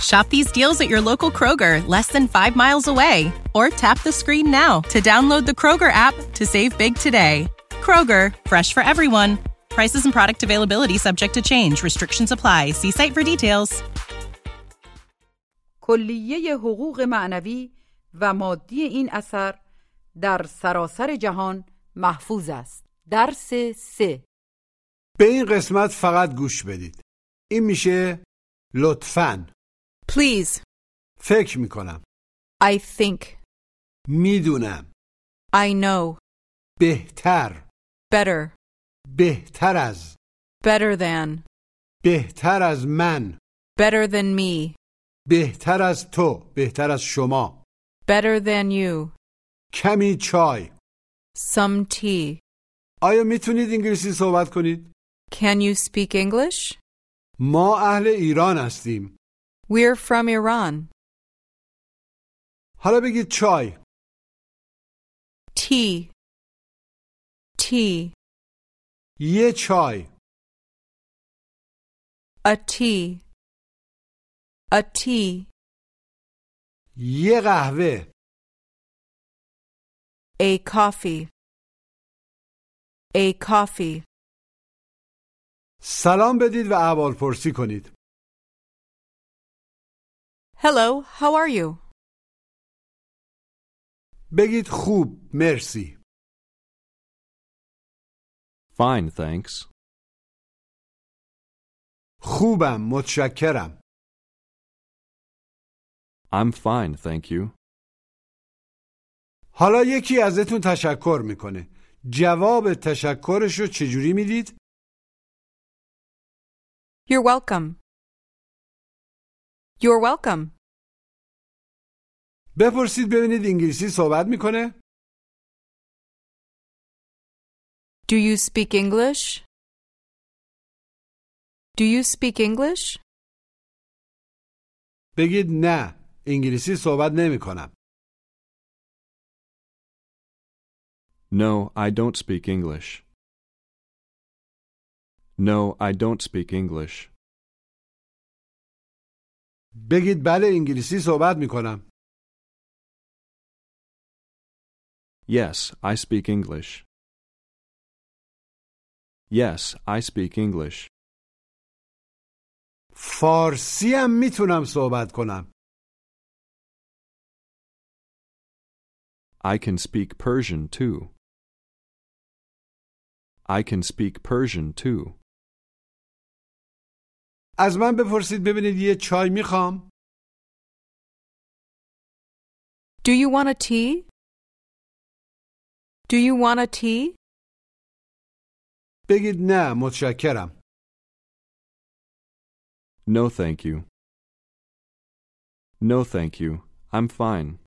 Shop these deals at your local Kroger, less than five miles away. Or tap the screen now to download the Kroger app to save big today. Kroger, fresh for everyone. Prices and product availability subject to change. Restrictions apply. See site for details. کلیه حقوق معنوی و مادی این اثر در سراسر جهان محفوظ است درس سه به این قسمت فقط گوش بدید این میشه لطفاً Please. فکر میکنم I think. میدونم I know. بهتر Better. بهتر از Better than. بهتر از من Better than me. بهتر از تو بهتر از شما Better than you. کمی چای Some tea. آیا میتونید انگلیسی صحبت کنید؟ Can you speak English? ما اهل ایران هستیم We're from Iran. حالا بگید چای Tea. Tea. یه چای A tea. A tea. یه قهوه A coffee. A coffee. سلام بدید و احوال پرسی کنید Hello, how are you? بگید خوب مرسی Fine, thanks. خوبم متشکرم I'm fine, thank you. حالا یکی ازتون تشکر میکنه جواب تشکرش رو چجوری میدید؟ You're welcome. You're welcome. بپرسید ببینید انگلیسی صحبت میکنه؟ Do you speak English? Do you speak English? بگید نه انگلیسی صحبت نمیکنم. No, I don't speak English. No, I don't speak English. بگید بله انگلیسی صحبت میکنم. Yes, I speak English. Yes, I speak English. فارسی هم میتونم صحبت کنم. I can speak Persian too. I can speak Persian too. از من بپرسید ببینید یه چای میخوام. Do you want a tea? Do you want a tea? بگید نه متشکرم. No, thank you. No, thank you. I'm fine.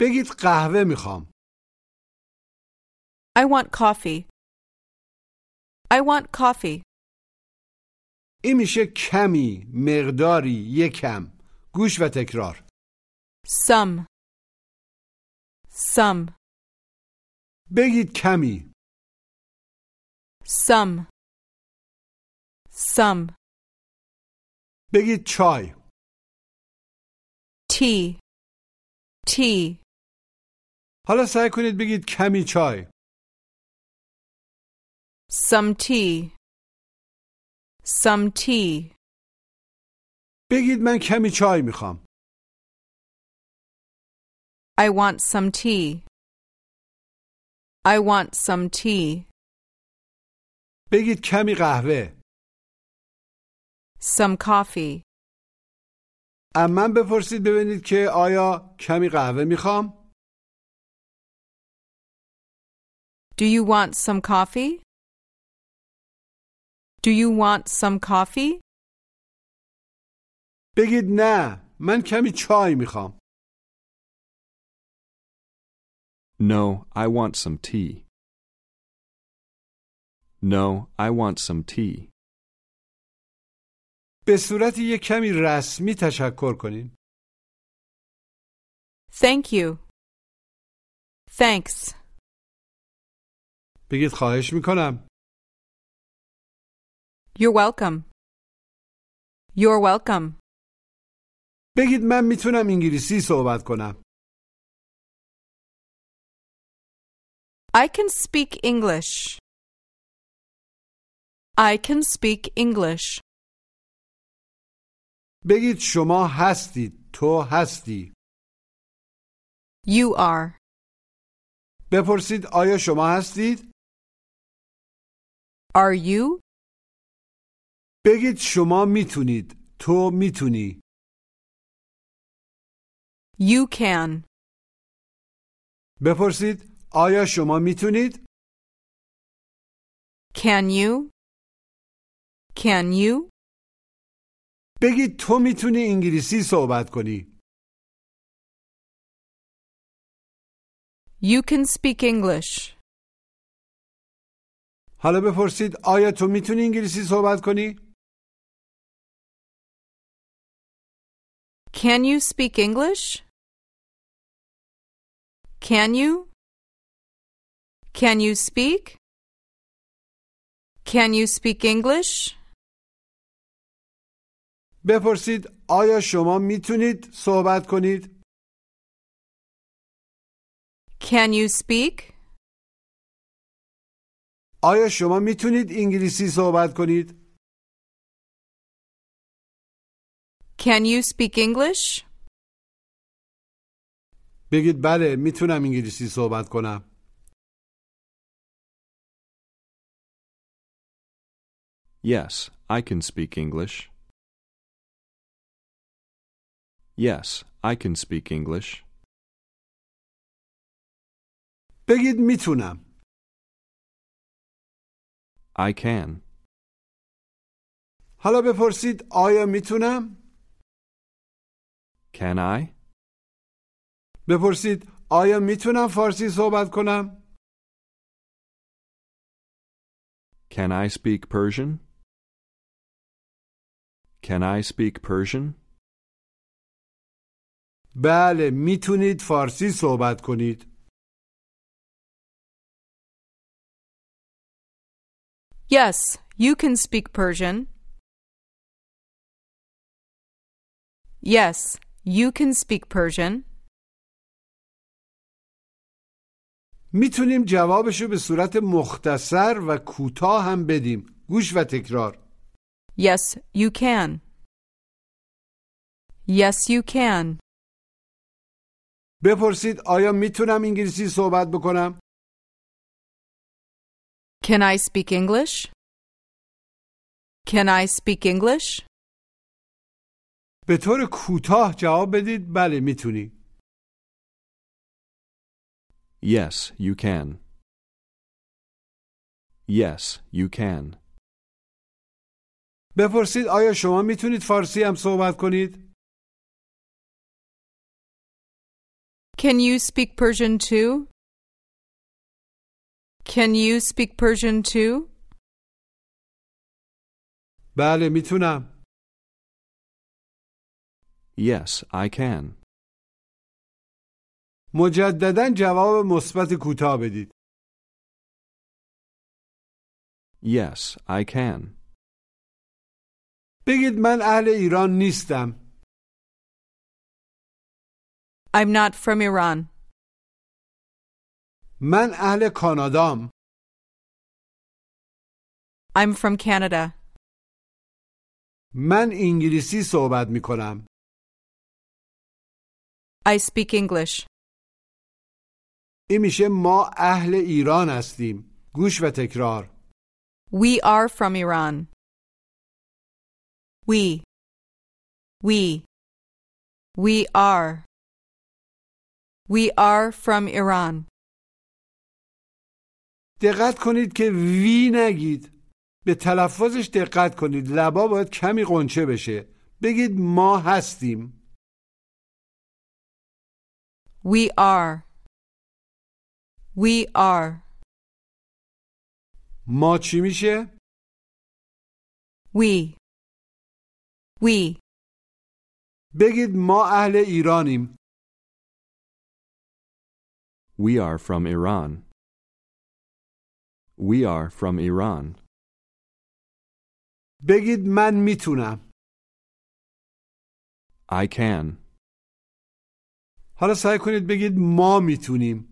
بگید قهوه میخوام. I want coffee. I want coffee. این میشه کمی، مقداری، یکم. گوش و تکرار. Some. Some. بگید کمی. Some. Some. بگید چای tea, tea, حالا سعی کنید بگید کمی چای some tea, some tea, بگید من کمی چای میخوام I want some tea. I want some tea, بگید کمی قهوه some coffee. اما بپرسید ببینید که آیا کمی قهوه میخوام Do you want some coffee? Do you want some coffee? بگید نه من کمی چای میخوام No, I want some tea. No, I want some tea. به صورت یک کمی رسمی تشکر کنین Thank you. Thanks. بگید خواهش میکنم You're welcome. You're welcome. بگید من میتونم انگلیسی صحبت کنم I can speak English. I can speak English. بگید شما هستید تو هستی You are. بپرسید آیا شما هستید Are you? بگید شما می‌تونید تو می‌تونی You can. بپرسید آیا شما می‌تونید Can you? Can you? بگید تو می‌تونی انگلیسی صحبت کنی You can speak English. حالا بپرسید آیا تو می‌تونی انگلیسی صحبت کنی Can you speak English? Can you? Can you speak? Can you speak English? بپرسید آیا شما میتونید صحبت کنید Can you speak? آیا شما میتونید انگلیسی صحبت کنید Can you speak English? بگید بله میتونم انگلیسی صحبت کنم Yes, I can speak English. Yes, I can speak English. بگید میتونم I can. حالا بپرسید آیا میتونم Can I? بپرسید آیا میتونم فارسی صحبت کنم Can I speak Persian? Can I speak Persian? بله میتونید فارسی صحبت کنید Yes, you can speak Persian. Yes, you can speak Persian. می‌تونیم جوابشو به صورت مختصر و کوتاه هم بدیم گوش و تکرار Yes, you can. Yes, you can. بپرسید آیا می‌تونم انگلیسی صحبت بکنم Can I speak English? Can I speak English? به طور کوتاه جواب بدید بله می‌تونی Yes, you can. Yes, you can. بپرسید آیا شما می‌تونید فارسی هم صحبت کنید Can you speak Persian too? Can you speak Persian too? بله می‌تونم Yes, I can. مجددا جواب مثبت کوتاه بدید Yes, I can. بگید من اهل ایران نیستم I'm not from Iran. من اهل کانادام I'm from Canada. من انگلیسی صحبت می کنم I speak English. این میشه ما اهل ایران هستیم گوش و تکرار We are from Iran. We. We. We are. We are from Iran. دقت کنید که وی نگید به تلفظش دقت کنید لبا باید کمی قنچه بشه بگید ما هستیم We are. We are. ما چی میشه؟ We. We. بگید ما اهل ایرانیم We are from Iran. We are from Iran. بگید من میتونم I can. حالا سعی کنید بگید ما می‌تونیم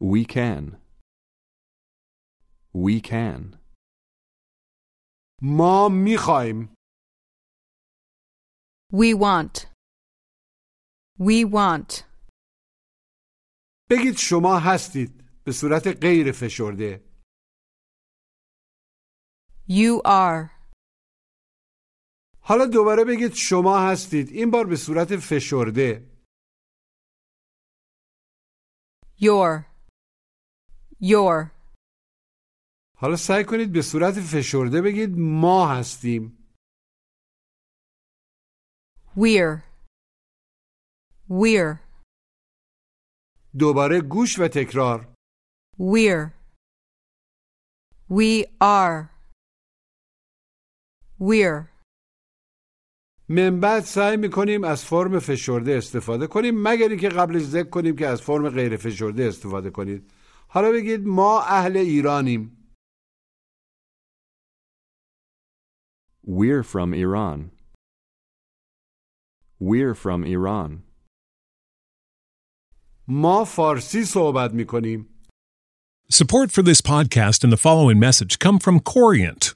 We can. We can. ما می‌خوایم We want. We want. بگید شما هستید به صورت غیر فشرده You are. حالا دوباره بگید شما هستید این بار به صورت فشرده Your. Your. حالا سعی کنید به صورت فشرده بگید ما هستیم We're. We're. دوباره گوش و تکرار We're. We are. We're. من بعد سعی می‌کنیم از فرم فشرده استفاده کنیم مگر اینکه قبلش ذکر کنیم که از فرم غیر فشرده استفاده کنید حالا بگید ما اهل ایرانیم We're from Iran. We're from Iran. ما فارسی صحبت می‌کنیم Support for this podcast and the following message come from Corient.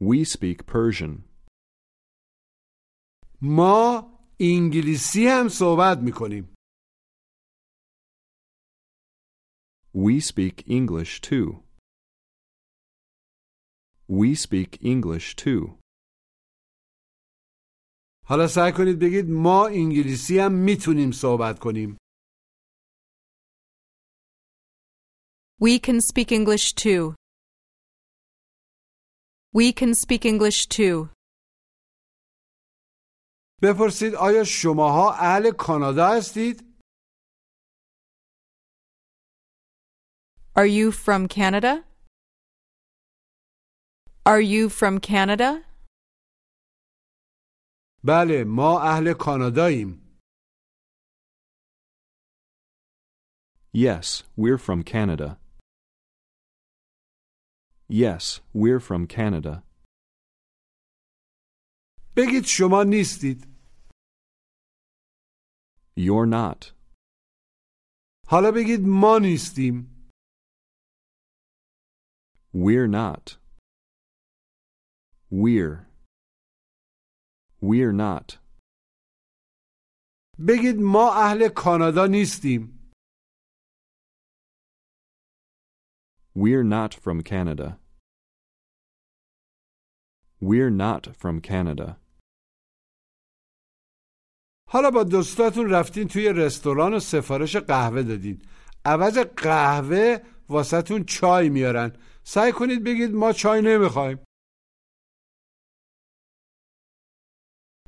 We speak Persian. ما انگلیسی هم صحبت میکنیم We speak English too. We speak English too. حالا سعی کنید بگید ما انگلیسی هم میتونیم صحبت کنیم We can speak English too. We can speak English too. بپرسید آیا شماها اهل کانادا هستید؟ Are you from Canada? Are you from Canada? بله ما اهل کاناداییم Yes, we're from Canada. Yes, we're from Canada. بگید شما نیستید You're not. حالا بگید ما نیستیم We're not. We're. We're not. بگید ما اهل کانادا نیستیم We're not from Canada. We're not from Canada. حالا با دوستاتون رفتین توی رستوران و سفارش قهوه دادین عوض قهوه واسهتون چای میارن سعی کنید بگید ما چای نمیخوایم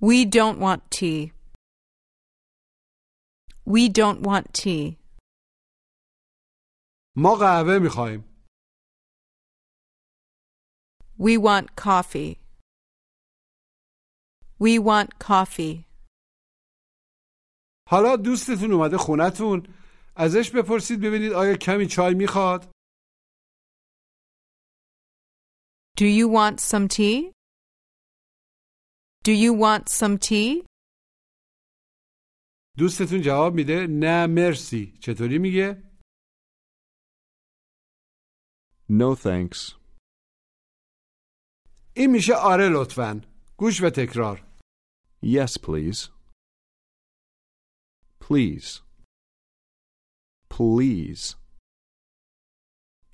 We don't want tea. We don't want tea. ما قهوه میخوایم We want coffee. We want coffee. حالا دوستتون اومده خونتون ازش بپرسید ببینید آیا کمی چای میخواد Do you want some tea? Do you want some tea? دوستتون جواب میده نه مرسی چطوری میگه No thanks. این میشه آره لطفا گوش و تکرار Yes, please. Please. Please.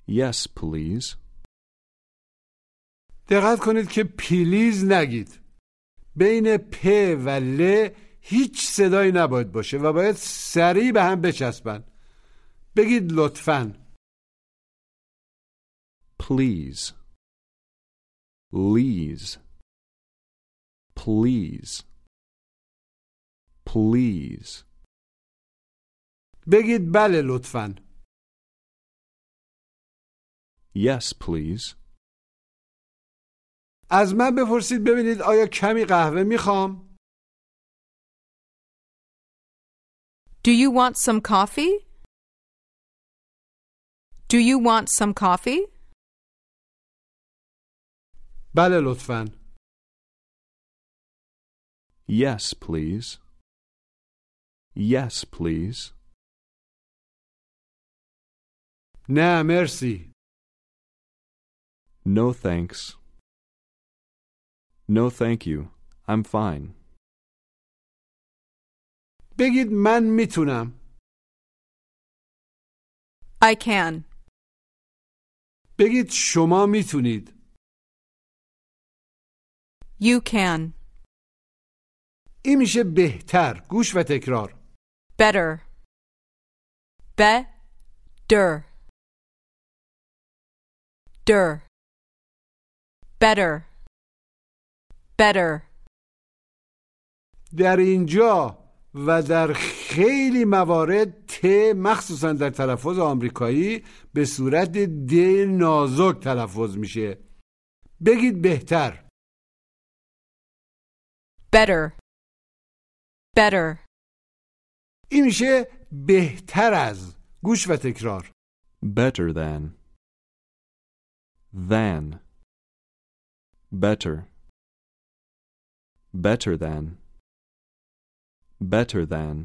Yes, please. دقت کنید که پلیز نگید بین پ و ل هیچ صدایی نباید باشه و باید سریع به هم بچسبن بگید لطفا Please. Please. Please. Please. بگید بله لطفا Yes, please. از من بپرسید ببینید آیا کمی قهوه میخوام Do you want some coffee? Do you want some coffee? بله لطفا Yes, please. Yes, please. نه مرسی No thanks. No thank you. I'm fine. بگید من میتونم I can. بگید شما میتونید You can. این میشه بهتر گوش و تکرار Better. Better. Der. Better. Better. در اینجا و در خیلی موارد ت مخصوصا در تلفظ آمریکایی به صورت د نازک تلفظ میشه بگید بهتر Better. Better. این میشه بهتر از گوش و تکرار Better than. Than. Better. Better than. Better than.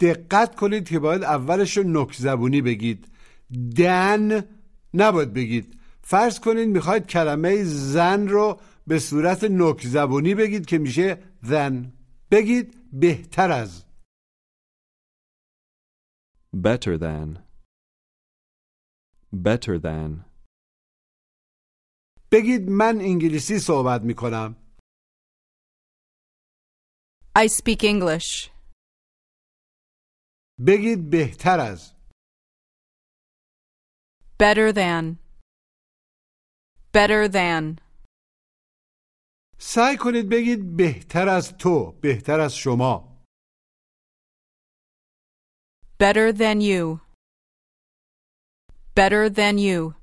دقت کنید که باید اولش رو نک زبونی بگید دن نباید بگید فرض کنید می‌خواید کلمه زن رو به صورت نک زبونی بگید که میشه زن بگید بهتر از Better than. Better than. بگید من انگلیسی صحبت می‌کنم I speak English. بگید بهتر از Better than. Better than. سعی کنید بگید بهتر از تو بهتر از شما Better than you. Better than you.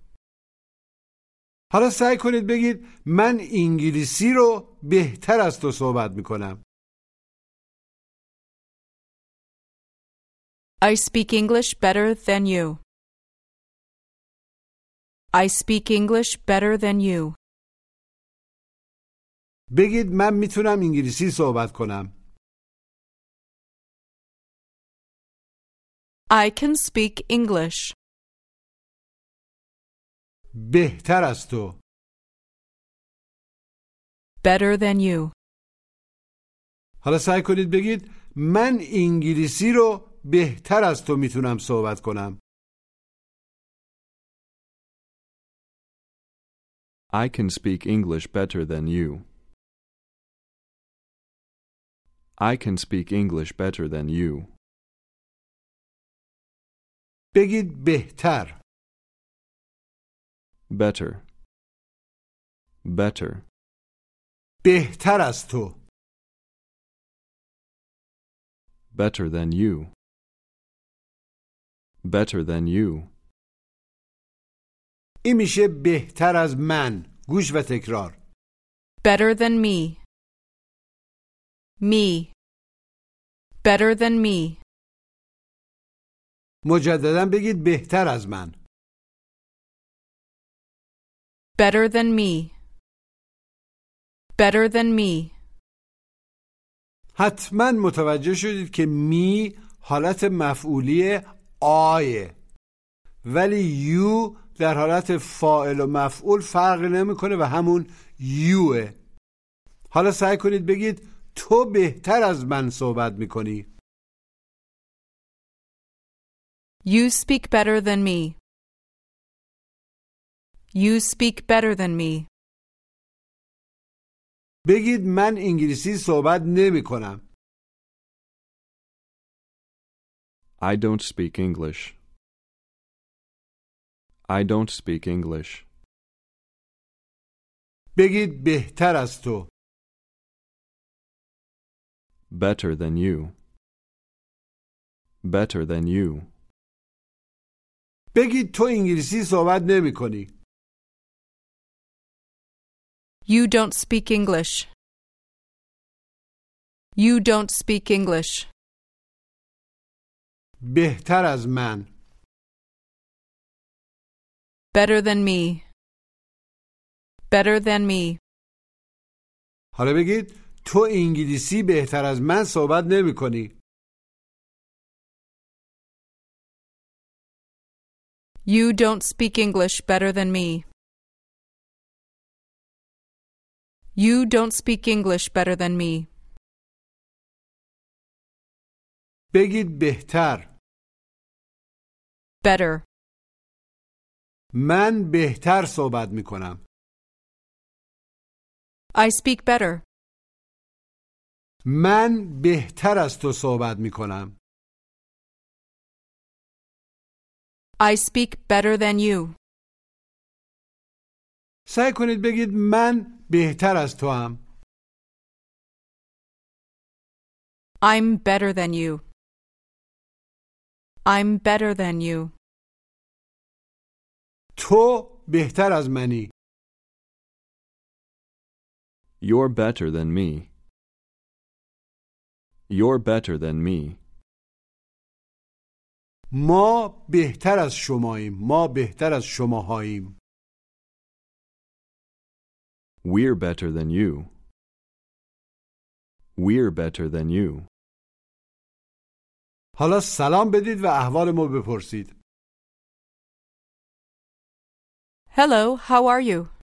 حالا سعی کنید بگید من انگلیسی رو بهتر از تو صحبت می‌کنم I speak English better than you. I speak English better than you. بگید من می‌تونم انگلیسی صحبت کنم I can speak English. بهتر از تو Better than you. حالا سعی کنید بگید من انگلیسی رو بهتر از تو می‌تونم صحبت کنم I can speak English better than you. I can speak English better than you. بگید بهتر Better. Better. بهتر از تو Better than you. Better than you. این میشه بهتر از من گوش و تکرار Better than me. Me. Better than me. مجددا بگید بهتر از من Better than me. Better than me. حتما متوجه شدید که می حالت مفعولی آیه ولی یو در حالت فاعل و مفعول فرق نمی‌کنه و همون یوه حالا سعی کنید بگید تو بهتر از من صحبت می‌کنی You speak better than me. You speak better than me. بگید من انگلیسی صحبت نمی کنم I don't speak English. I don't speak English. بگید بهتر از تو Better than you. Better than you. بگید تو انگلیسی صحبت نمی کنی You don't speak English. You don't speak English. بهتر از من Better than me. Better than me. حالا بگید تو انگلیسی بهتر از من صحبت نمی کنی You don't speak English better than me. You don't speak English better than me. بگید بهتر Better. من بهتر صحبت می کنم I speak better. من بهتر از تو صحبت می کنم I speak better than you. سعی کنید بگید من بهتر از تو هم I'm better than you. I'm better than you. تو بهتر از منی You're better than me. You're better than me. ما بهتر از شماییم ما بهتر از شماهاییم We're better than you. We're better than you. حالا سلام بدید و احوال ما بپرسید Hello, how are you?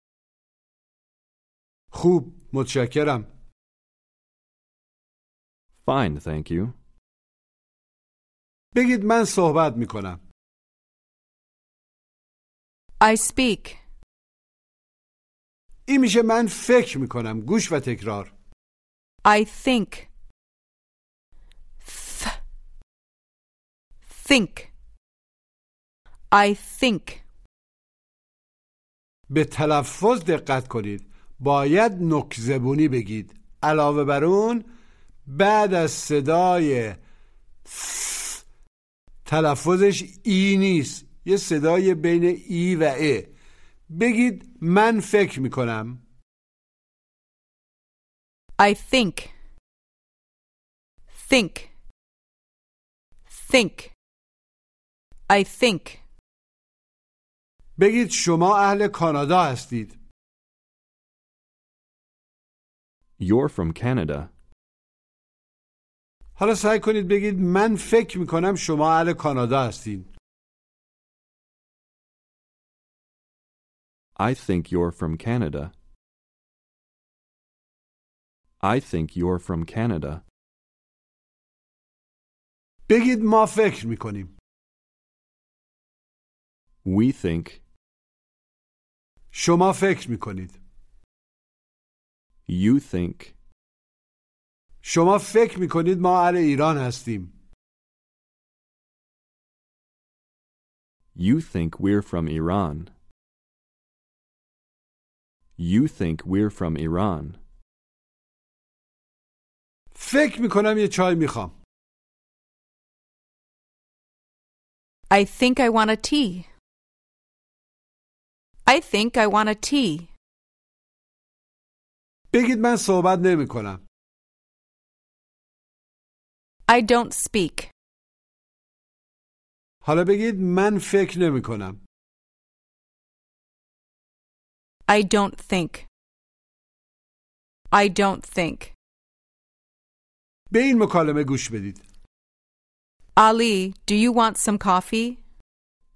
خوب متشکرم Fine, thank you. بگید من صحبت می کنم I speak. این میشه من فکر می کنم گوش و تکرار I think. Th. Think. I think. به تلفظ دقت کنید باید نکزبونی بگید علاوه بر اون بعد از صدای تلفظش ای نیست یه صدای بین ای و ا بگید من فکر می کنم I think. Think. Think. I think. بگید شما اهل کانادا هستید You're from Canada. حالا سعی کنید بگید من فکر می کنم شما اهل کانادا هستید I think you're from Canada. I think you're from Canada. بگید ما فکر می‌کنیم We think, شما فکر می‌کنید you think, شما فکر میکنید ما اهل ایران هستیم you think we're from Iran. You think we're from Iran. فکر میکنم یه چای میخوام I think I want a tea. I think I want a tea. بگید من صحبت نمی کنم I don't speak. حالا بگید من فکر نمی کنم I don't think. I don't think. به این مکالمه گوش بدید Ali, do you want some coffee?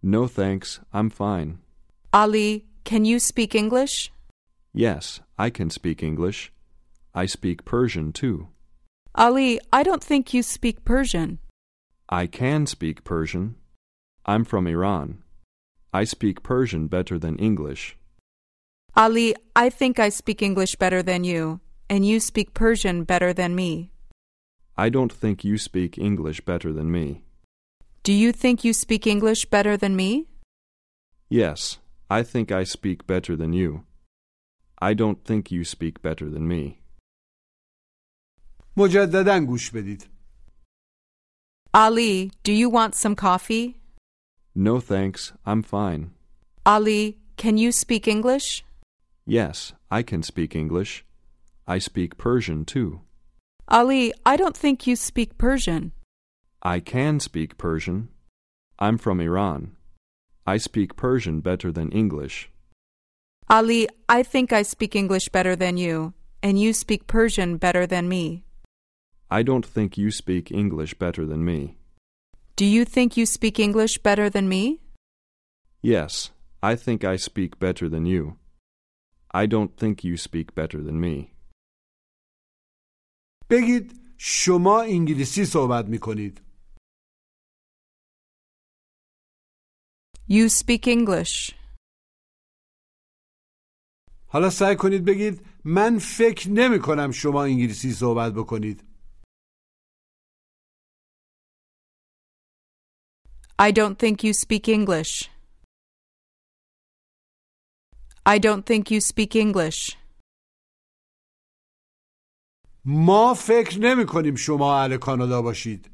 No thanks, I'm fine. Ali, can you speak English? Yes, I can speak English. I speak Persian too. Ali, I don't think you speak Persian. I can speak Persian. I'm from Iran. I speak Persian better than English. Ali, I think I speak English better than you, and you speak Persian better than me. I don't think you speak English better than me. Do you think you speak English better than me? Yes, I think I speak better than you. I don't think you speak better than me. مجددا گوش بدید Ali, do you want some coffee? No thanks, I'm fine. Ali, can you speak English? Yes, I can speak English. I speak Persian too. Ali, I don't think you speak Persian. I can speak Persian. I'm from Iran. I speak Persian better than English. Ali, I think I speak English better than you, and you speak Persian better than me. I don't think you speak English better than me. Do you think you speak English better than me? Yes, I think I speak better than you. I don't think you speak better than me. بگید شما انگلیسی صحبت می کنید You speak English. حالا سعی کنید بگید من فکر نمی کنم شما انگلیسی صحبت بکنید I don't think you speak English. I don't think you speak English. ما فکر نمی کنیم شما اهل کانادا باشید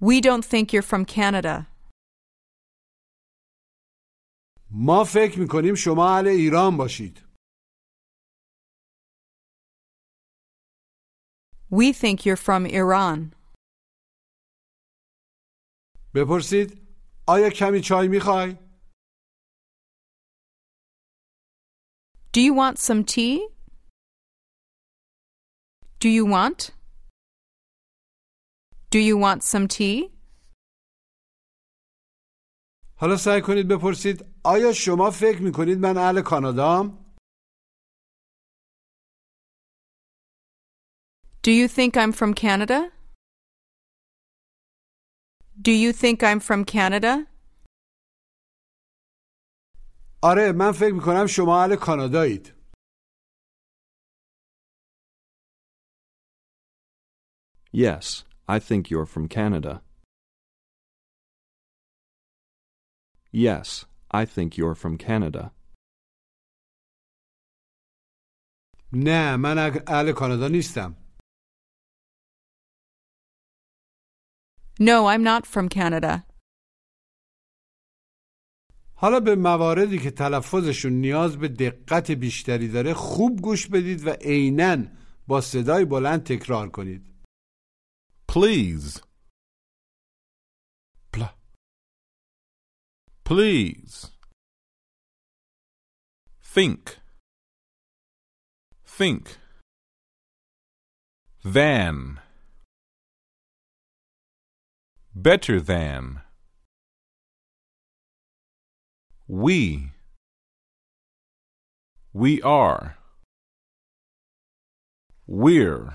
We don't think you're from Canada. ما فکر می کنیم شما اهل ایران باشید We think you're from Iran. بپرسید آیا کمی چای می‌خوای؟ Do you want some tea? Do you want? Do you want some tea? حالا سعی کنید بپرسید آیا شما فکر می کنید من اهل کانادام؟ Do you think I'm from Canada? Do you think I'm from Canada? آره من فکر می کنم شما اهل کانادایید Yes, I think you're from Canada. Yes, I think you're from Canada. نه من اهل کانادا نیستم No, I'm not from Canada. حالا به مواردی که تلفظشون نیاز به دقت بیشتری داره خوب گوش بدید و عینا با صدای بلند تکرار کنید Please. Pl- Please. Think. Think. Than. Better than. We. We are. We're.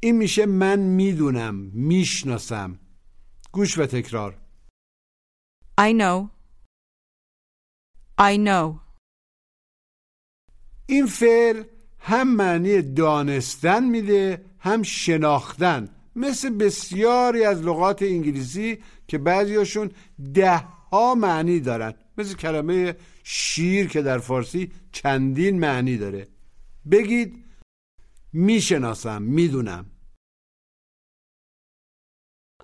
این میشه من می‌دونم می‌شناسم گوش و تکرار I know. I know. این فعل هم معنی دانستن میده هم شناختن مثل بسیاری از لغات انگلیسی که بعضیاشون ده ها معنی دارن مثل کلمه شیر که در فارسی چندین معنی داره بگید می‌شناسم می‌دونم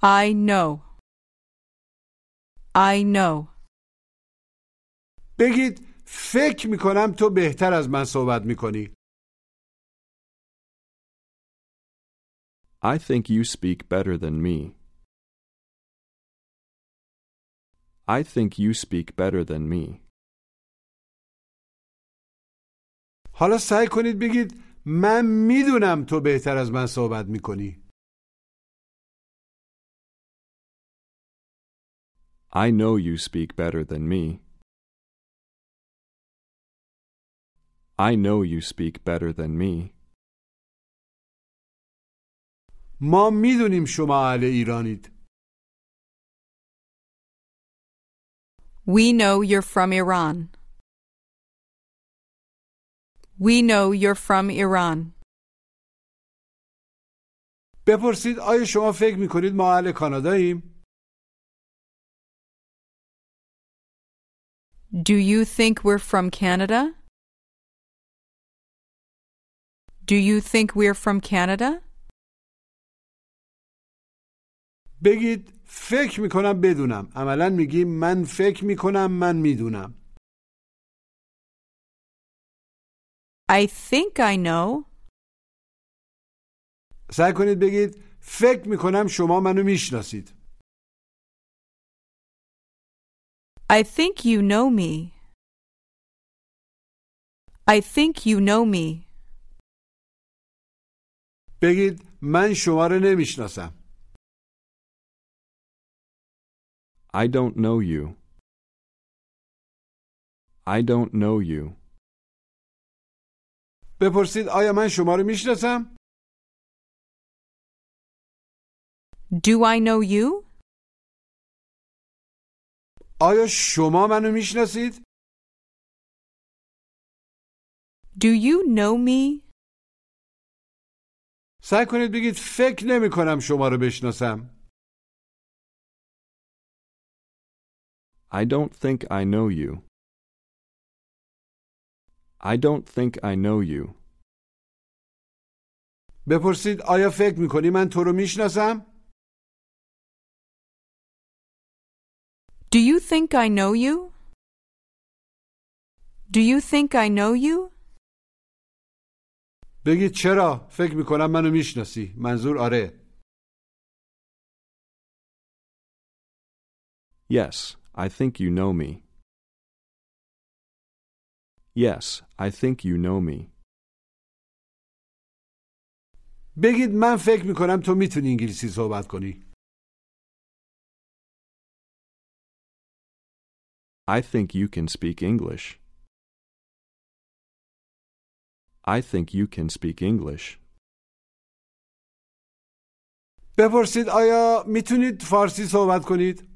I know. I know. بگید فکر می‌کنم تو بهتر از من صحبت می‌کنی I think you speak better than me. I think you speak better than me. حالا سعی کنید بگید من میدونم تو بهتر از من صحبت میکنی I know you speak better than me. I know you speak better than me. ما میدونیم شما اهل ایرانید We know you're from Iran. We know you're from Iran. بپرسید آیا شما فکر میکنید ما اهل کاناداییم Do you think we're from Canada? Do you think we're from Canada? بگید فکر می‌کنم بدونم عملا میگیم من فکر می‌کنم من می‌دونم I think I know. سعی کنید بگید فکر می‌کنم شما منو می‌شناسید I think you know me. I think you know me. بگید من شما رو نمی‌شناسم I don't know you. I don't know you. بپرسید آیا من شما رو میشناسم Do I know you? آیا شما منو میشناسید Do you know me? سعی کنید بگید فکر نمی کنم شما رو بشناسم I don't think I know you. I don't think I know you. بپرسید آیا فکر میکنی من تو رو میشناسم Do you think I know you? Do you think I know you? بگید چرا فکر میکنم منو میشناسی منظور آره Yes, I think you know me. Yes, I think you know me. بگید من فکر میکنم تو میتونی انگلیسی صحبت کنی I think you can speak English. I think you can speak English. بپرسید آیا میتونید فارسی صحبت کنید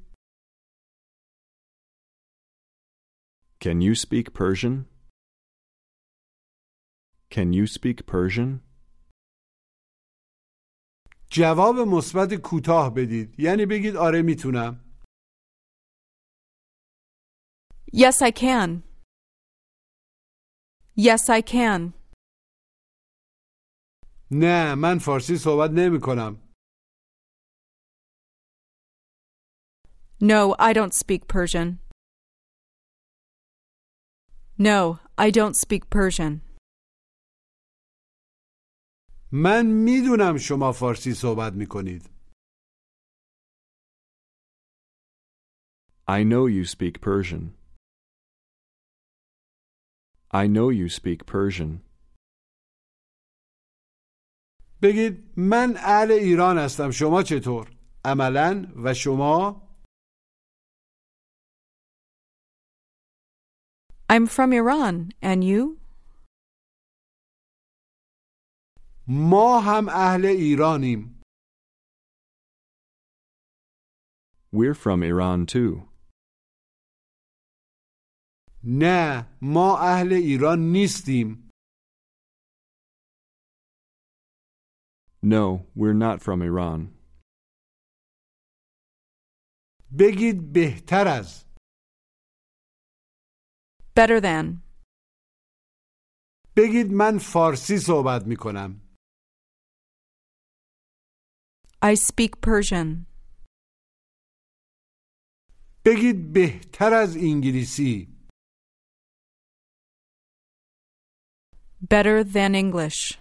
Can you speak Persian? Can you speak Persian? جواب مثبت کوتاه بدید یعنی بگید آره میتونم Yes, I can. Yes, I can. نه من فارسی صحبت نمی کنم No, I don't speak Persian. No, I don't speak Persian. من میدونم شما فارسی صحبت می کنید I know you speak Persian. I know you speak Persian. بگید من اهل ایران هستم شما چطور عملا و شما I'm from Iran. And you? ما هم اهل ایرانیم We're from Iran too. نه ما اهل ایران نیستیم No, we're not from Iran. بگید بهتر از Better than. بگید من فارسی صحبت می کنم I speak Persian. بگید بهتر از انگلیسی Better than English.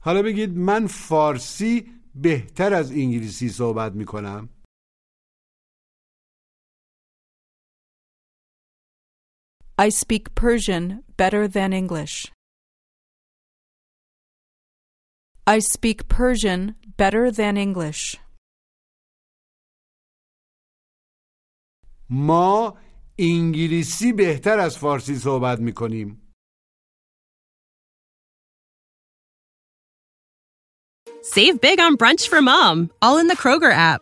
حالا بگید من فارسی بهتر از انگلیسی صحبت می کنم I speak Persian better than English. I speak Persian better than English. ما انگلیسی بهتر از فارسی صحبت می کنیم Save big on brunch for mom, all in the Kroger app.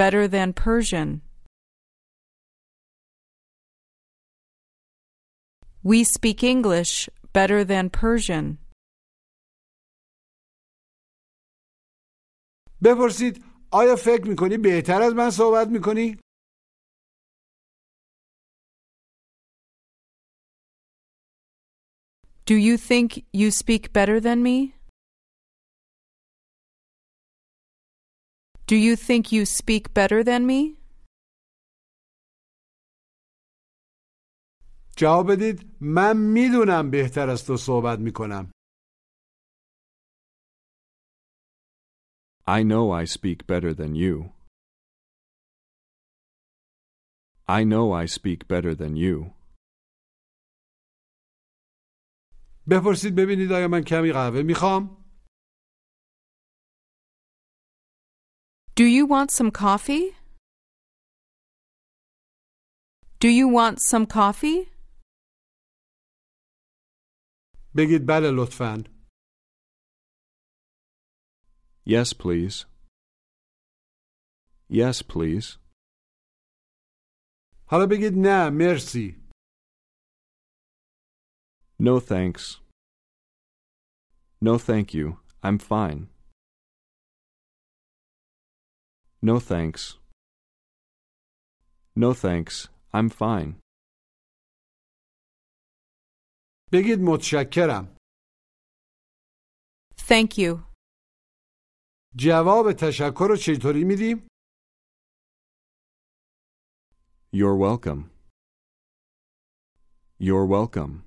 better than Persian. We speak English better than Persian. بپرسید آیا فکر می کنی بهتر از من صحبت می کنی؟ Do you think you speak better than me? Do you think you speak better than me? جواب بدید من میدونم بهتر از تو صحبت می کنم I know I speak better than you. I know I speak better than you. بپرسید ببینید آیا من کمی قهوه میخوام؟ Do you want some coffee? Do you want some coffee? بگید بله لطفاً Yes, please. Yes, please. حالا بگید نه مرسی No thanks. No thank you. I'm fine. No thanks. No thanks. I'm fine. بگید متشکرم Thank you. جواب تشکر رو چطوری میدیم؟ You're welcome. You're welcome.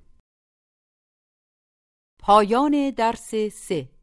پایان درس سه